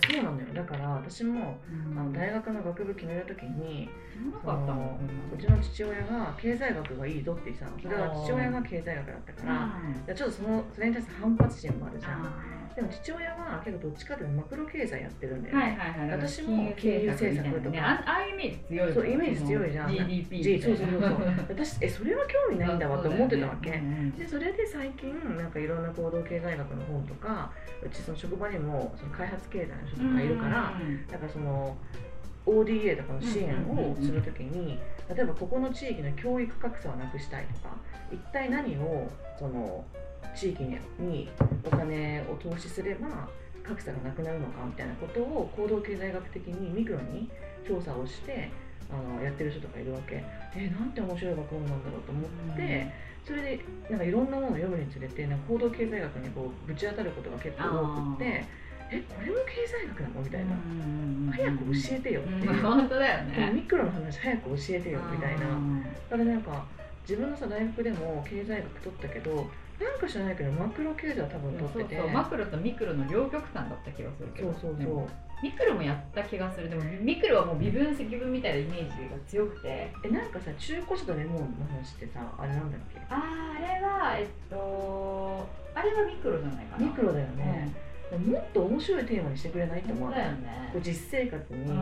そうなんだよ。だから私もあの大学の学部決めるときにそのうちの父親が経済学がいいぞって言ってたの。それは父親が経済学だったからちょっとそのそれに対して反発心もあるじゃんでも父親は結構どっちかというとマクロ経済やってるんだよね、はいはいはい。私も金融政策とか。あああいうイメージ強いそうイメージ強いじゃん。GDP じそうそうそうそう。私えそれは興味ないんだわって思ってたわけ、うんうんでそれで最近なんかいろんな行動経済学の本とかうちその職場にもその開発経済の人とかいるから、だからその ODA とかの支援をするときに例えばここの地域の教育格差をなくしたいとか一体何をその地域ににお金を投資すれば格差がなくなるのかみたいなことを行動経済学的にミクロに調査をしてあのやってる人とかいるわけ。えなんて面白い学問なんだろうと思って、それでなんかいろんなものを読むにつれてなんか行動経済学にこうぶち当たることが結構多くってえこれも経済学なの？みたいな、早く教えてよっていう、うん本当だよね。ミクロの話早く教えてよみたいな、だからなんか自分のさ大学でも経済学取ったけどなんか知らないけどマクロ経済は多分取ってて。マクロとミクロの両極端だった気がするけど。そうそうそう。ミクロもやった気がする。でもミクロはもう微分積分みたいなイメージが強くて。えなんかさ中古車とレモンの話ってさあれなんだっけ？あーあれはえっとあれはミクロじゃないかな。ミクロだよね、もっと面白いテーマにしてくれない？ってうん、思わない？よね。こう実生活に、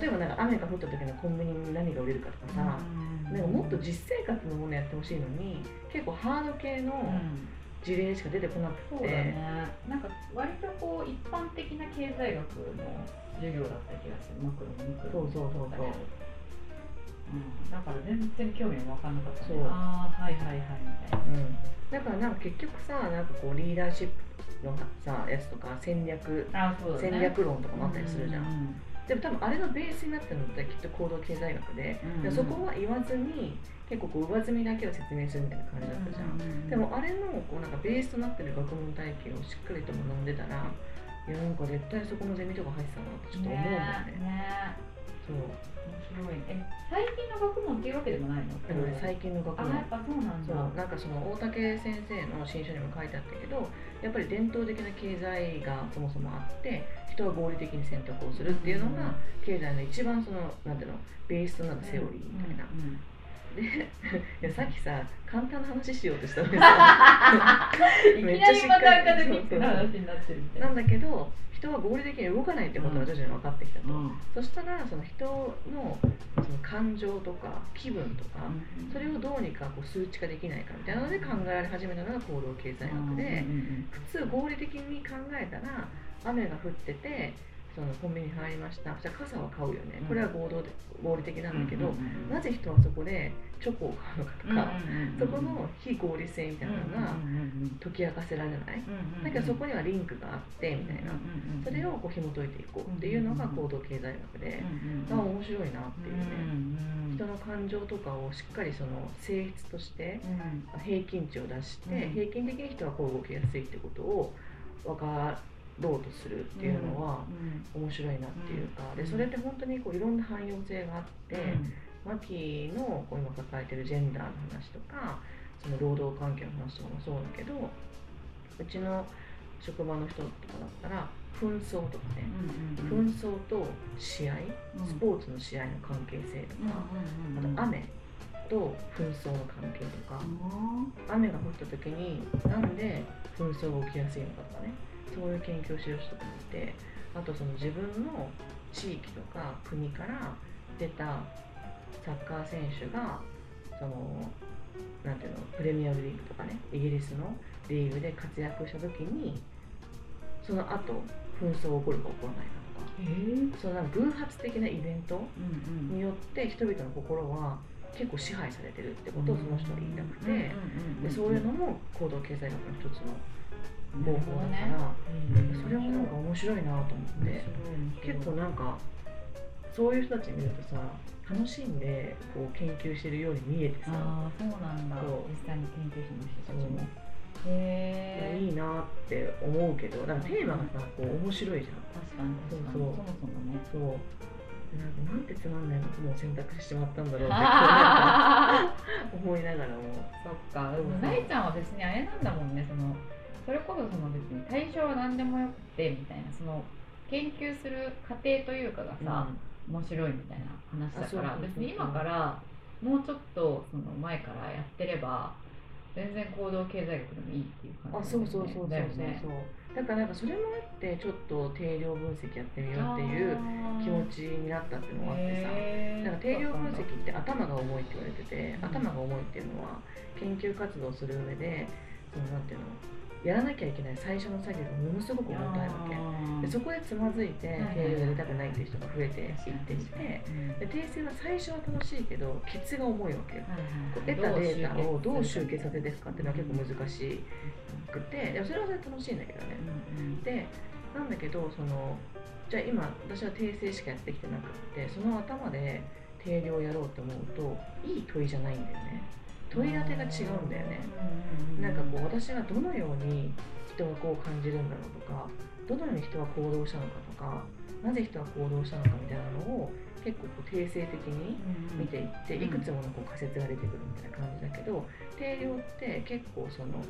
例えばなんか雨が降った時のコンビニに何が売れるかとかさ、なんかもっと実生活のものやってほしいのに結構ハード系のうん事例しか出てこなくて、そうだね。なんか割とこう一般的な経済学の授業だった気がする。マクロもミクロも。そうそうそうそう。うん、だから全然興味も分かんなかったね。そう。ああはいはいはいみたいな。うん、だからなんか結局さなんかこうリーダーシップのさやつとか戦略ね。戦略論とかもあったりするじゃん、んでも多分あれのベースになってるのってきっと行動経済学で,、うんでそこは言わずに結構こう上積みだけを説明するみたいな感じだったじゃん、でもあれのこうなんかベースとなってる学問体系をしっかりと学んでたらいやなんか絶対そこのゼミとか入ってたなってちょっと思うんだよねねそう面白いえ最近の学問っていうわけでもないの？だからね最近の学問あやっぱそうなんそうだなんかその大竹先生の新書にも書いてあったけどやっぱり伝統的な経済がそもそもあって人は合理的に選択をするっていうのが経済の一番そのなんていうのベースとなるセオリーみたいな、うんうんで さっきさ簡単な話しようとしたのにさいきなりまたアカデミックなってるみたいな。んだけど人は合理的に動かないってことが徐々に分かってきたと、うん。そしたらその人のその感情とか気分とか、それをどうにかこう数値化できないかみたいなので考えられ始めたのが行動経済学で、普通合理的に考えたら雨が降っててそのコンビニに入りました。じゃあ傘は買うよね。これは合同で合理的なんだけど、なぜ人はそこでチョコを買うのかとか、そこの非合理性みたいなのが解き明かせられない、だけどそこにはリンクがあってみたいな、それをこう紐解いていこうっていうのが行動経済学で、あ面白いなっていうね、人の感情とかをしっかりその性質として平均値を出して、うん。平均的に人はこう動きやすいってことを分かろうとするっていうのは面白いなっていうか、でそれって本当にこういろんな汎用性があって、マキのこう今抱えてるジェンダーの話とかその労働環境の話とかもそうだけどうちの職場の人とかだったら紛争とかね、紛争と試合スポーツの試合の関係性とか、あと雨と紛争の関係とか、雨が降った時になんで紛争が起きやすいのかとかねそういう研究をしてる人がいてあとその自分の地域とか国から出たサッカー選手がそのなんていうのプレミアムリーグとかねイギリスのリーグで活躍した時にその後紛争が起こるか起こらないかとかそのなんか偶発的なイベントによって人々の心は結構支配されてるってことをその人は言いたくて、でそういうのも行動経済学の一つの方法だから、それもなんか面白いなと思って、結構なんかそういう人たち見るとさ楽しんでこう研究してるように見えてさ。ああそうなんだ。そう。実際に研究者の人たちも。へえいいなって思うけどなんかテーマがさこう面白いじゃん。確かに確かに。そうそもそもね。そう。なんかなんてつまんないのもう選択してしまったんだろうって 思いながらも。そっか。でもなえちゃんは別にあれなんだもんねそのそれこそその別に対象は何でもよくてみたいなその研究する過程というかがさ、面白いみたいな話だからあそうそうそう別に今か。らもうちょっとその前からやってれば全然行動経済学でもいいっていう感あじそうそうそうそうそう。だよね。そうだからなんかそれもあってちょっと定量分析やってみようっていう気持ちになったっていうのがあってさ。なんか定量分析って頭が重いって言われてて、うん。頭が重いっていうのは研究活動をする上でそのなんていうのやらなきゃいけない最初の作業がものすごく重たいわけ。でそこでつまずいてはいはい定量やりたくないっていう人が増えていっていてで訂正は最初は楽しいけどケツが重いわけよ。得たデータをどう集計させていくかっていうのは結構難しくてでもそれはそれで楽しいんだけどね。でなんだけどそのじゃあ今私は訂正しかやってきてなくってその頭で定量やろうと思うといい問いじゃないんだよね問い当てが違うんだよね。なんかこう私がどのように人がこう感じるんだろうとかどのように人は行動したのかとかなぜ人は行動したのかみたいなのを結構こう定性的に見ていってうんいくつものこう仮説が出てくるみたいな感じだけど定量って結構その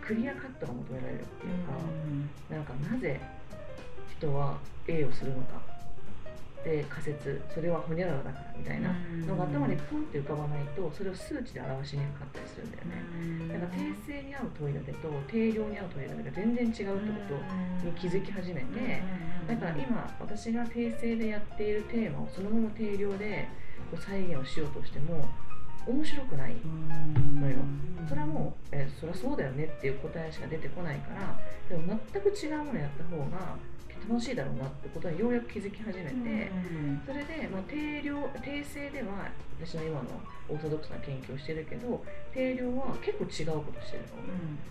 クリアカットが求められるっていうかなんかなぜ人は A をするのかで仮説それはホニャララだからみたいなのが頭にポンって浮かばないとそれを数値で表しにくかったりするんだよね。だから定性に合う問い立てと定量に合う問い立てが全然違うってことに気づき始めてだから今私が定性でやっているテーマをそのまま定量でこう再現をしようとしても面白くないのよ。それはもう、えーそりゃそうだよねっていう答えしか出てこないからでも全く違うものやった方が楽しいだろうなってことはようやく気づき始めて、それで、まあ、定量定性では私の今のオーソドックスな研究をしてるけど定量は結構違うことしてる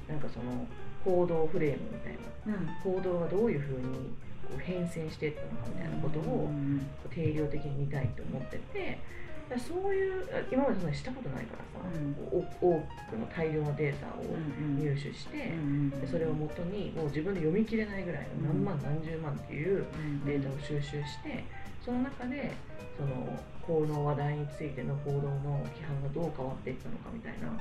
の、なんかその行動フレームみたいな。行動がどういうふうにこう変遷していったのかみたいなことを定量的に見たいと思っててそういう今までそんなにしたことないからさ、うん。多くの大量のデータを入手して、でそれをもとにもう自分で読み切れないぐらいの何万何十万っていうデータを収集してその中でそのこの話題についての報道の規範がどう変わっていったのかみたいな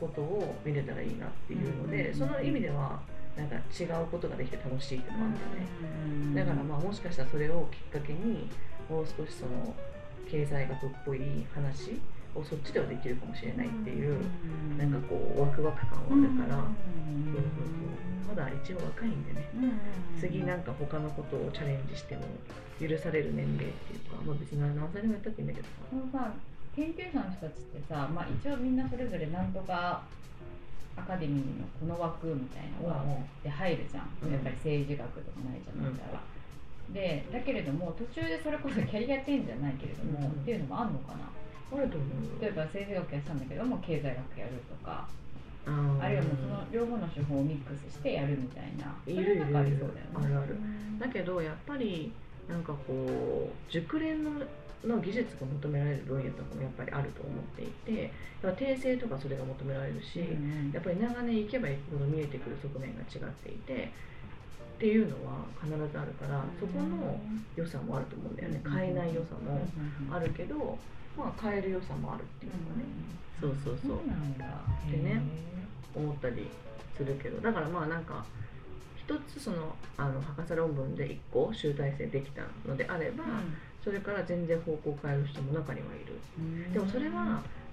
ことを見れたらいいなっていうので、うんその意味ではなんか違うことができて楽しいっていうのがあるんだよね。だからまあもしかしたらそれをきっかけにもう少しその経済学っぽい話をそっちではできるかもしれないっていう、なんかこうワクワク感はあるから、そうそうそう。まだ一応若いんでね。次なんか他のことをチャレンジしても許される年齢っていうか、まあ、別に何歳でもやったっていいんだけどさ研究者の人たちってさ、まあ、一応みんなそれぞれなんとかアカデミーのこの枠みたいなのがで入るじゃん、うん。やっぱり政治学とかないじゃん。みたいな、でだけれども途中でそれこそキャリアチェンジじゃないけれども、うんっていうのもあるのかな。あると思う。よ例えば政治学やってたんだけども経済学やるとかあるいはもうその両方の手法をミックスしてやるみたいなそれなんかありそうだよね。あるある。だけどやっぱりなんかこう熟練のの技術が求められる分野とかもやっぱりあると思っていて訂正とかそれが求められるし、うんやっぱり長年行けば行くほど見えてくる側面が違っていてっていうのは必ずあるからそこの良さもあると思うんだよね。変えない良さもあるけど、まあ、変える良さもあるっていうのがね、そうそうそう。そうなんだ。でね思ったりするけど。だからまあなんか一つそのあの博士論文で1個集大成できたのであれば、それから全然方向を変える人も中にはいるでもそれは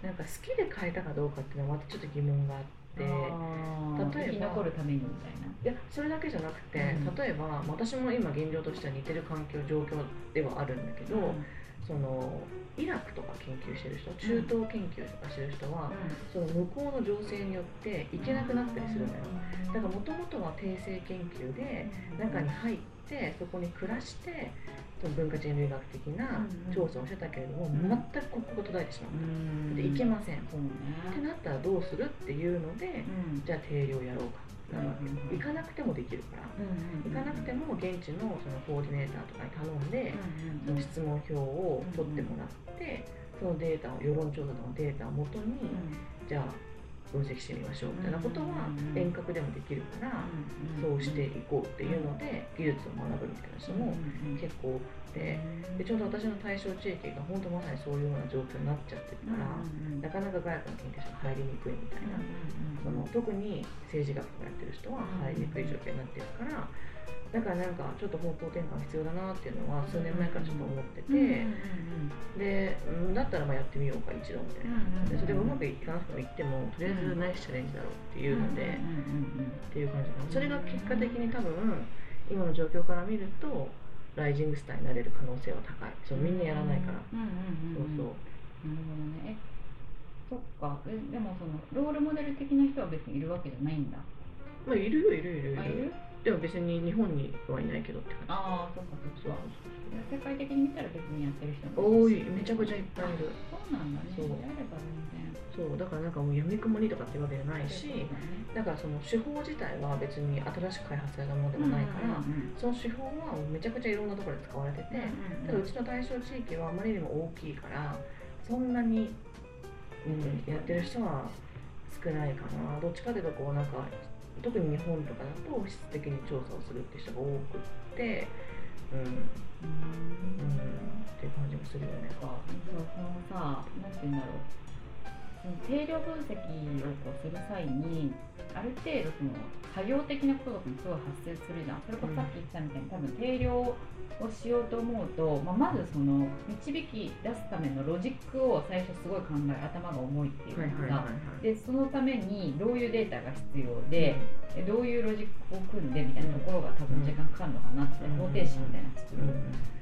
なん。か好きで変えたかどうかっていうのはまたちょっと疑問があって例えば生き残るためにみたいな。いやそれだけじゃなくて、うん。例えばまあ私も今現状としては似てる環境状況ではあるんだけど、そのイラクとか研究してる人中東研究とかしてる人は、その向こうの情勢によって行けなくなったりするのよ。だからもともとは定性研究で中に入っしてそこに暮らしてその文化人類学的な調査をしてたけれども、うん。全くここが途絶えてしまった、でいけません、ね。ってなったらどうするっていうので、うん。じゃあ定量やろうかなるわけ、うん行かなくてもできるから、うん行かなくても現地のそのコーディネーターとかに頼んで、その質問票を取ってもらって、そのデータを世論調査のデータをもとに、じゃあ分析してみましょうみたいなことはうん遠隔でもできるから、そうしていこうっていうので技術を学ぶみたいな人も結構多くてでちょうど私の対象地域が本当まさにそういうような状況になっちゃってるから、なかなか外国の研究者が入りにくいみたいな、その特に政治学とかやってる人は入りにくい状況になってるから。だからなんかちょっと方向転換必要だなっていうのは数年前からちょっと思ってて、で、うん、だったらまあやってみようか一度みたいな、でそれがうまくいかなくてもいってもとりあえずナイスチャレンジだろうっていうので、っていう感じかな。それが結果的に多分今の状況から見るとライジングスターになれる可能性は高い。そうみんなやらないから、そうそう。なるほどね。えそっか。えでもそのロールモデル的な人は別にいるわけじゃないんだ。まあいるよいるいるいる。あいる？でも別に日本にはいないけどって感ああそっかそじっか。世界的に見たら別にやってる人多もいめちゃくちゃいっぱいいる。そうなんだね。そう。であれば全然。そう。だからなんかもうやみくもにとかっていうわけじゃないしね。だからその手法自体は別に新しく開発されたものでもないから、その手法はめちゃくちゃいろんなところで使われてて、ただうちの対象地域はあまりにも大きいからそんなに、うん、やってる人は少ないかな。どっちかというとこうなんか特に日本とかだと質的に調査をするって人が多くってうん、うん、っていう感じもするよね。かそうそのさなんて言うんだろう。その定量分析をこうする際にある程度その作業的なことがすごい発生するじゃん。それこそさっき言ってたみたいに多分定量をしようと思うと、まあ、まずその導き出すためのロジックを最初すごい考え頭が重いっていうのが、でそのためにどういうデータが必要で、でどういうロジックを組んでみたいなところが多分時間かかるのかなって、うん。方程式みたいなの作る、うん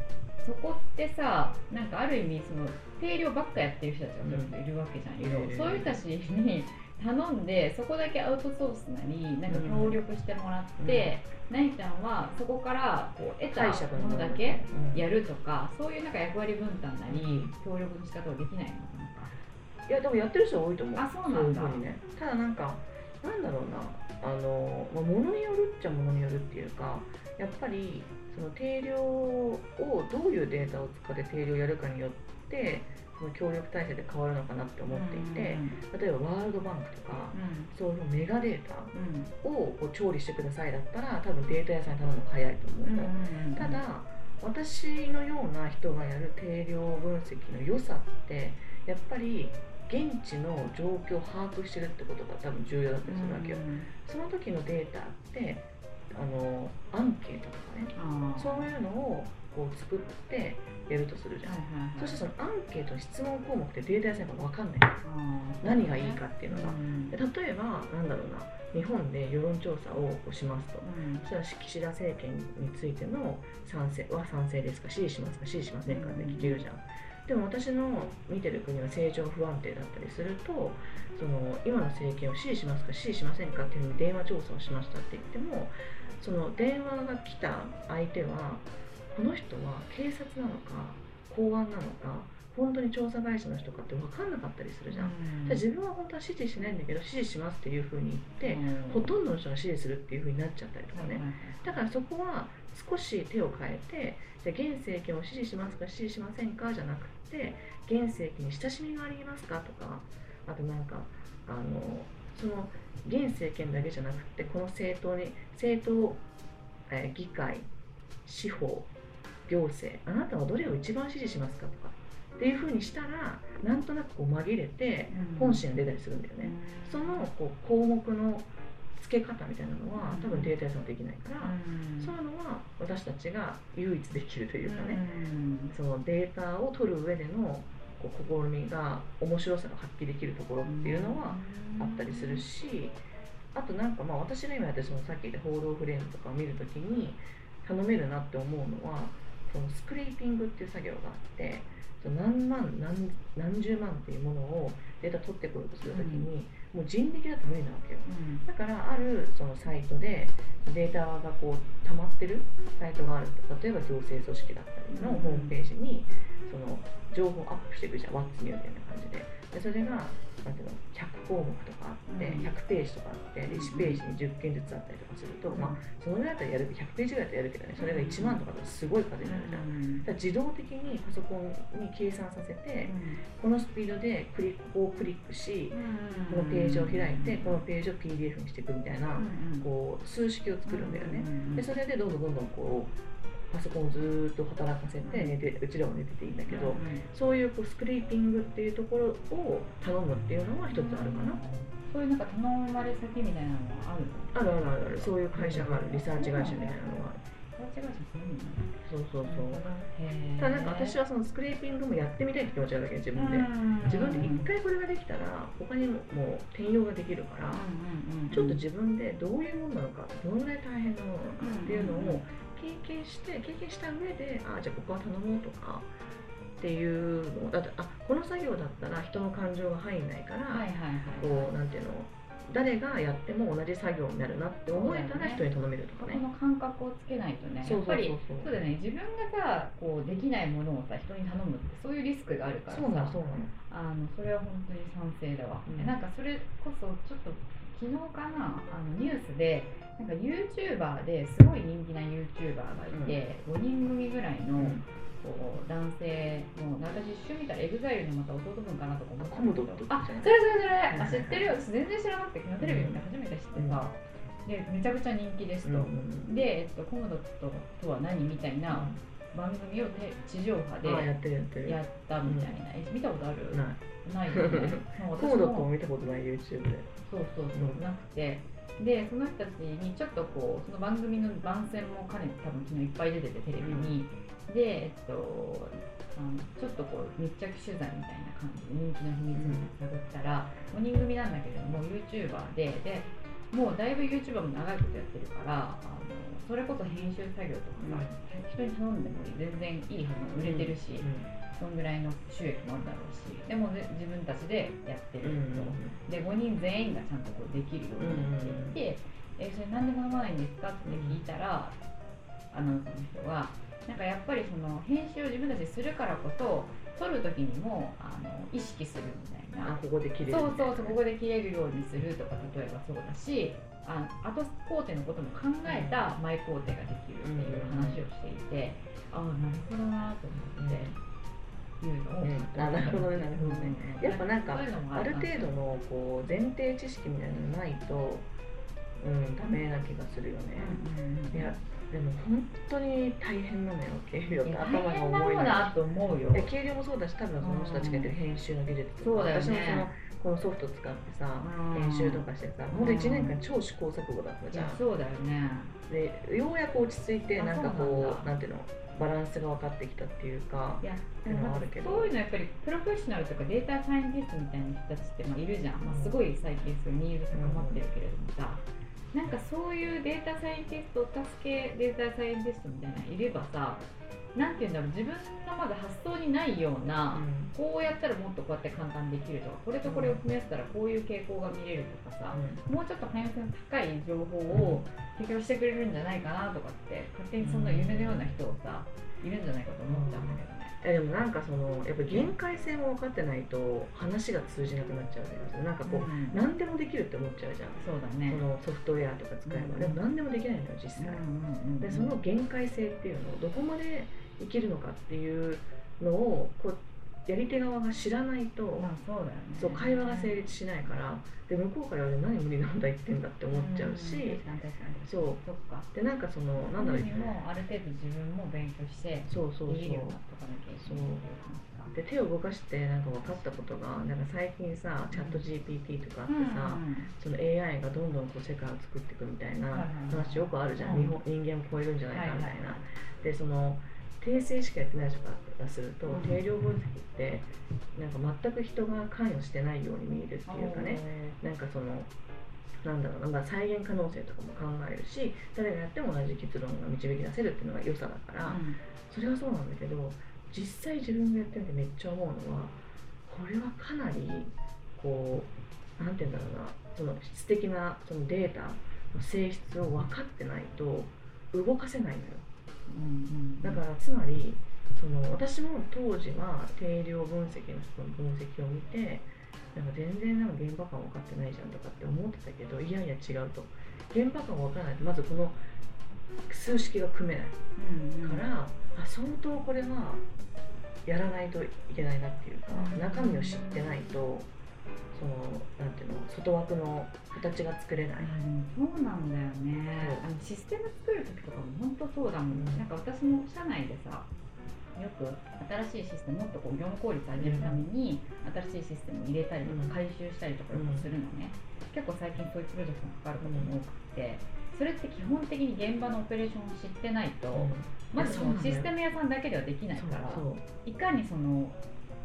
そこってさなんかある意味その定量ばっかやってる人たちがちょっといるわけじゃん、いろいろそういう人たちに頼んでそこだけアウトソースなりなんか協力してもらって、なぎちゃんはそこからこう得たものだけうん。やるとか、そういうなんか役割分担なり協力の仕方はできないのかいやでもやってる人は多いと思う。あそうなんだ。いうふうにね。ただなんかなんだろうな。あの、まあ、ものによるっちゃものによるっていうかやっぱりその定量をどういうデータを使って定量をやるかによってその協力体制で変わるのかなって思なっていて、うん。例えばワールドバンクとかうん。そういうメガデータうんをこう調理してくださいだったら多分データ屋さんに頼むのが早いと思うの、うんただ私のような人がやる定量分析の良さってやっぱり現地の状況を把握してるってことが多分重要だったりするわけよ、その時のデータってあのアンケートとかねそういうのをこう作ってやるとするじゃん、はいはいはい。そしてそのアンケートの質問項目ってデータ屋さんが分かんない。あー。何がいいかっていうのが、うん。で例えばなんだろうな。日本で世論調査をしますと。うん。そしたら岸田政権についての賛成は賛成ですか支持しますか支持しませんかって聞けるじゃん、でも私の見てる国は政情不安定だったりするとその今の政権を支持しますか支持しませんかっていうふうに電話調査をしましたって言ってもその電話が来た相手はこの人は警察なのか公安なのか本当に調査会社の人かって分かんなかったりするじゃん、で自分は本当は支持しないんだけど支持しますっていうふうに言って、ほとんどの人が支持するっていうふうになっちゃったりとかね、だからそこは少し手を変えてじゃあ現政権を支持しますか支持しませんかじゃなくて現政権に親しみがありますかとかあとなんかあのその現政権だけじゃなくてこの政党に政党、えー議会司法行政あなたはどれを一番支持しますかとかっていうふうにしたらなんとなくこう紛れて本心が出たりするんだよね。そのこう項目の付け方みたいなのは多分データ屋さんはできないから、そういうのは私たちが唯一できるというかね、そのデータを取る上でのこう試みが面白さが発揮できるところっていうのはあったりするしあとなんかまあ私の今やってそのさっき言った報道フレームとかを見るときに頼めるなって思うのはそのスクリーピングっていう作業があってその何万何何十万っていうものをデータ取ってこようとするときに、もう人力だと無理なわけよ。だからあるそのサイトでデータがこう溜まってるサイトがあると。例えば行政組織だったりのホームページにその情報アップしていくじゃん。What's new みたいな感じで。でそれがなんていうの100項目とかあって、うん。100ページとかあってで1ページに10件ずつあったりとかすると、まあ、そのぐらいだったらやる100ページぐらいだったらやるけどねそれが1万とかだとすごい数になるじゃん。だ自動的にパソコンに計算させて、このスピードでクリここをクリックし、このページを開いてこのページを PDF にしていくみたいな、こう数式を作るんだよね。でそれでどんどんどんどんこうパソコンをずーっと働かせて寝てうちらも寝てていいんだけど、そういうこうスクリーピングっていうところを頼むっていうのは一つあるかな。そういうなんか頼まれ先みたいなのはあるの？あるあるあるそういう会社があるリサーチ会社みたいなのがある。リサーチ会社そうそう。そうただなんか私はそのスクリーピングもやってみたいって気持ちあるだけ自分で。自分で一回これができたら他にももう転用ができるから、ちょっと自分でどういうものなのかどのぐらい大変なものなのかっていうのを経験して経験した上であじゃあここは頼もうとかっていうのだってあこの作業だったら人の感情が入んないから、はいはいはいこうなんていうの誰がやっても同じ作業になるなって思えたら人に頼めるとかね。この感覚をつけないとねやっぱりそうだよね。自分がさこうできないものをさ人に頼むってそういうリスクがあるからさ。そうなのそうなの。あのそれは本当に賛成だわ、うん。なんかそれこそちょっと昨日かなあのニュースでなんか YouTuber ですごい人気な YouTuber がいて、5人組ぐらいの、うん。こう男性の私一瞬見たら EXILE のまた弟分かなとか思ったコムドットあそれそれそれ。うんあ知ってるよ。私全然知らなくて昨日テレビ見て初めて知ってさ、でめちゃくちゃ人気ですと、うん。で、えっと、コムドットとは何みたいな番組をて地上波であやったみたいな、え見たことある？ない。ないよね。コムドットも見たことない YouTube で。そうそうそう。なくてでその人たちにちょっとこうその番組の番宣も兼ねて多分昨日いっぱい出ててテレビに、でえっとあのちょっとこう密着取材みたいな感じで人気の秘密を探ったら、5人組なんだけども YouTuber ででもうだいぶ YouTuber も長いことやってるからあのそれこそ編集作業とかが、人に頼んでも全然いい反応売れてるし、そんぐらいの収益もあるだろうしでもぜ自分たちでやってると、で5人全員がちゃんとこうできるようになっていて、えそれなんで頼まないんですかって聞いたら、アナウンサーの人がなんかやっぱりその編集を自分たちでするからこそ撮る時にもあの意識するみたいな。あここで切れるそうみたいな。そうそうここで切れるようにするとか例えばそうだしあ後工程のことも考えた前工程ができるっていう話をしていて、ああなるほどなと思って。いうのを、うん。あなるほどねなるほどね。うん。やっぱなんかあるな程度のこう前提知識みたいなのないとうんダメな気がするよね、でも本当に大変なのよ経理って。頭が重いのよ。もんだと思うよいや経理もそうだし多分その人たちがやってる編集の技術とか、そうだよね。私もそのこのソフト使ってさうん。編集とかしてさほん。と1年間超試行錯誤だったじゃん。そうだよね。でようやく落ち着いてあなんかこうなんていうのバランスが分かってきたっていうかそういうのやっぱりプロフェッショナルとかデータサイエンティストみたいな人たちってまあいるじゃん、まあ、すごい最近そうニーズ高まってるけれど。もさ、なんかそういうデータサイエンティストを助けデータサイエンティストみたいなのいればさなんていうんだろう自分のまだ発想にないような、こうやったらもっとこうやって簡単にできるとかこれとこれを組み合わせたらこういう傾向が見れるとかさ、もうちょっと汎用性の高い情報を提供してくれるんじゃないかなとかって勝手にそんな夢のような人をさいるんじゃないかと思っちゃうんだけど。ね。えでもなんかそのやっぱ限界性も分かってないと話が通じなくなっちゃうねなんかこう、うん何でもできるって思っちゃうじゃん、そうだね。そ。のソフトウェアとか使えば、うんでも何でもできないのよ実際、でその限界性っていうのをどこまでいけるのかっていうのをこうやり手側が知らないと、まあそうだよね。そう会話が成立しないからで向こうから言われて何無理なんだ言ってんだって思っちゃうし、ん。確かに確かに。そう。そっか。でなんかそのなんだろう。にもある程度自分も勉強してそうそうそう。できるようになっとかなきゃいけない。で手を動かしてなんか分かったことがなんか最近さチャット GPT とかあってさ、その AI がどんどんこう世界を作っていくみたいな話よくあるじゃん、うん。日本人間を超えるんじゃないかみたいな、でその訂正しかやってない人からすると、うん。定量分析ってなんか全く人が関与してないように見えるっていうかね。なんかそのなんだろうな、まあ、再現可能性とかも考えるし誰がやっても同じ結論が導き出せるっていうのが良さだから、それはそうなんだけど実際自分がやってみてめっちゃ思うのはこれはかなりこうなんて言うんだろうなその質的なそのデータの性質を分かってないと動かせないのよ、うんうん。だからつまりその私も当時は定量分析の人の分析を見てなんか全然なんか現場感分かってないじゃんとかって思ってたけどいやいや違うと。現場感分からないとまずこの数式が組めないうんうん。から、あ相当これはやらないといけないなっていうか、うん。中身を知ってないとそのなんていうの外枠の形が作れない、あでもそうなんだよね。あのシステム作る時とかも本当そうだもん、うん。なんか私も社内でさよく新しいシステムもっとこう業務効率上げるために新しいシステムを入れたりとうん。か回収したりとかよくするのね、結構最近そういうプロジェクトに関わることも多くてそれって基本的に現場のオペレーションを知ってないと、まずそのシステム屋さんだけではできないからいかにその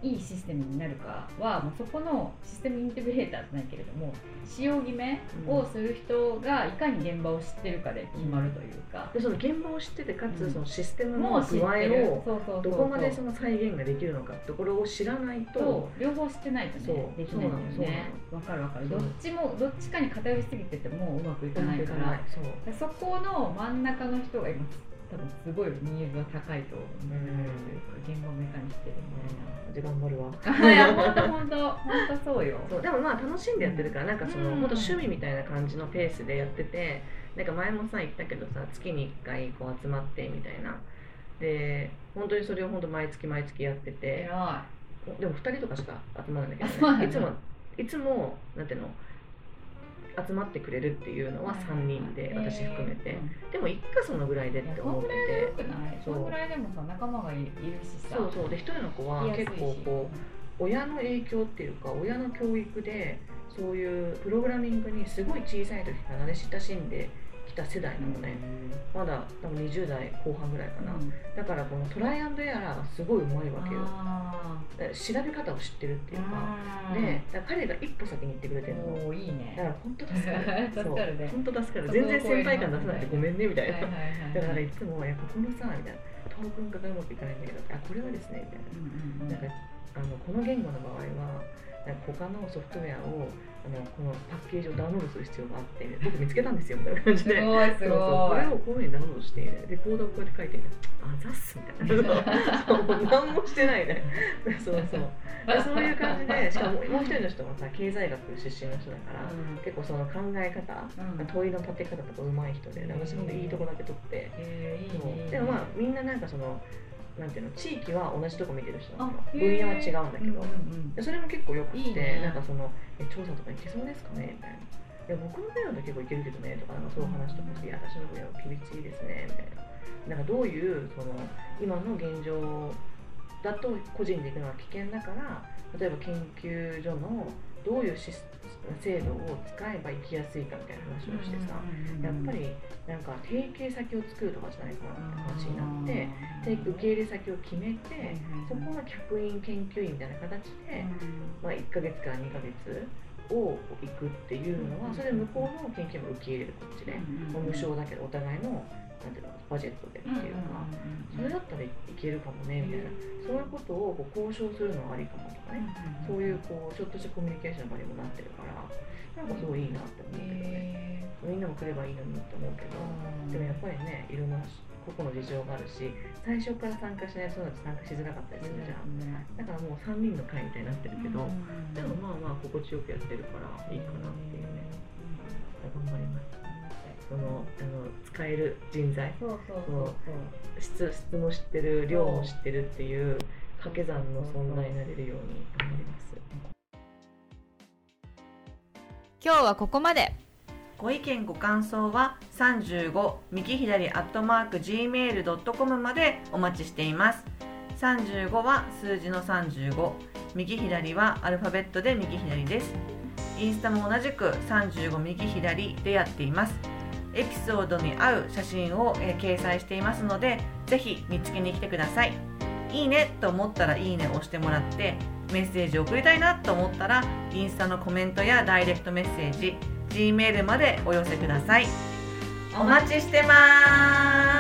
いいシステムになるかはもうそこのシステムインテグレーターじゃないけれども使用決めをする人がいかに現場を知ってるかで決まるというか、でその現場を知っててかつ、うん。そのシステムの具合をどこまでその再現ができるのかってところを知らないとと両方知ってないとそう。ねできないんだよねわかるわかる。どっちもどっちかに偏りすぎててもうまくいかないから。そこの真ん中の人が今多分すごいニーズが高いと思ううか現場もいかにしてるみじゃあ頑張るわたいな。いや本当本当本当そうよ。そうでもまあ楽しんでやってるからなんかその、うん。本当趣味みたいな感じのペースでやっててなんか前もさ言ったけどさ月に1回こう集まってみたいな。で本当にそれを本当毎月毎月やってて。偉でも2人とかしか集まらないけどね。いつもいつもなんていうの？集まってくれるっていうのは3人で私含めて。でも一かそのぐらいでって思ってい。やそのぐらいでもさ仲間がいいるしさ。そうそう。で一人の子は結構こう親の影響っていうか親の教育でそういうプログラミングにすごい小さい時から慣れ親しんできた世代なのね、まだ多分20代後半ぐらいかな、うん。だからこのトライアンドエラーがすごいうまいわけよ。調べ方を知ってるってーいうか、うん。で彼が一歩先に行ってくれてるの。いいね。だから本当助かる。助かるね。本当助かる。全然先輩感出さなくてごめんねみたいな、だからいつも「いやここのさ」みたいな「トークン化がうまくいかないんだけどあこれはですね」みたいな。なんかあのこの言語の場合はなんか他のソフトウェアをあのこのパッケージをダウンロードする必要があって僕見つけたんですよみたいな感じすでごいすごい。これをこういうふうにダウンロードしてでコードをこうやって書いてあざっすみたいな。そうもう何もしてないね。そうそう。そういう感じでしかももう一人の人はさ経済学出身の人だから、うん。結構その考え方、うん。問いの立て方とか上手い人でで私ほんといいとこだけ取って、えーでもまあみんななんかそのなんていうの地域は同じとこ見てる人なのあ分野は違うんだけど、うんうんでそれも結構よくていいね。なんかそのえ調査とか行けそうですかね？みたいな。いや僕の分野だと結構いけるけどねとかなんかそういう話とかして、いや私の分野は厳しいですねみたいな。なんかどういうその今の現状だと個人で行くのは危険だから例えば研究所のどういうシス制度を使えば行きやすいかみたいな話をしてさ、やっぱりなんか提携先を作るとかじゃないかなって話になって、で受け入れ先を決めて、そこの客員研究員みたいな形で、まあ、1ヶ月から2ヶ月を行くっていうのはそれで向こうの研究も受け入れるこっちで、まあ無償だけどお互いのなんていうのバジェットでっていうか、それだったらいけるかもねみたいな、そういうことをこう交渉するのはありかもとかね、そういうこうちょっとしたコミュニケーションの場にもなってるからなんかすごいいいなって思うけどね、みんなも来ればいいのにって思うけど、でもやっぱりねいろんな個々の事情があるし最初から参加しない人だと参加しづらかったりするじゃん、だからもう3人の会みたいになってるけど、でもまあまあ心地よくやってるからいいかなっていうね、頑張りますそのあの使える人材そうそうそうそう。質質も知ってる量も知ってるっていう掛け算の存在になれるように頑張ります。今日はここまで。ご意見ご感想は35右左アットマーク gmail.com までお待ちしています。35は数字の35右左はアルファベットで右左です。インスタも同じく35右左でやっていますエピソードに合う写真を、え掲載していますので是非見つけに来てください。いいねと思ったらいいねを押してもらってメッセージを送りたいなと思ったらインスタのコメントやダイレクトメッセージ G メールまでお寄せください。お待ちしてます。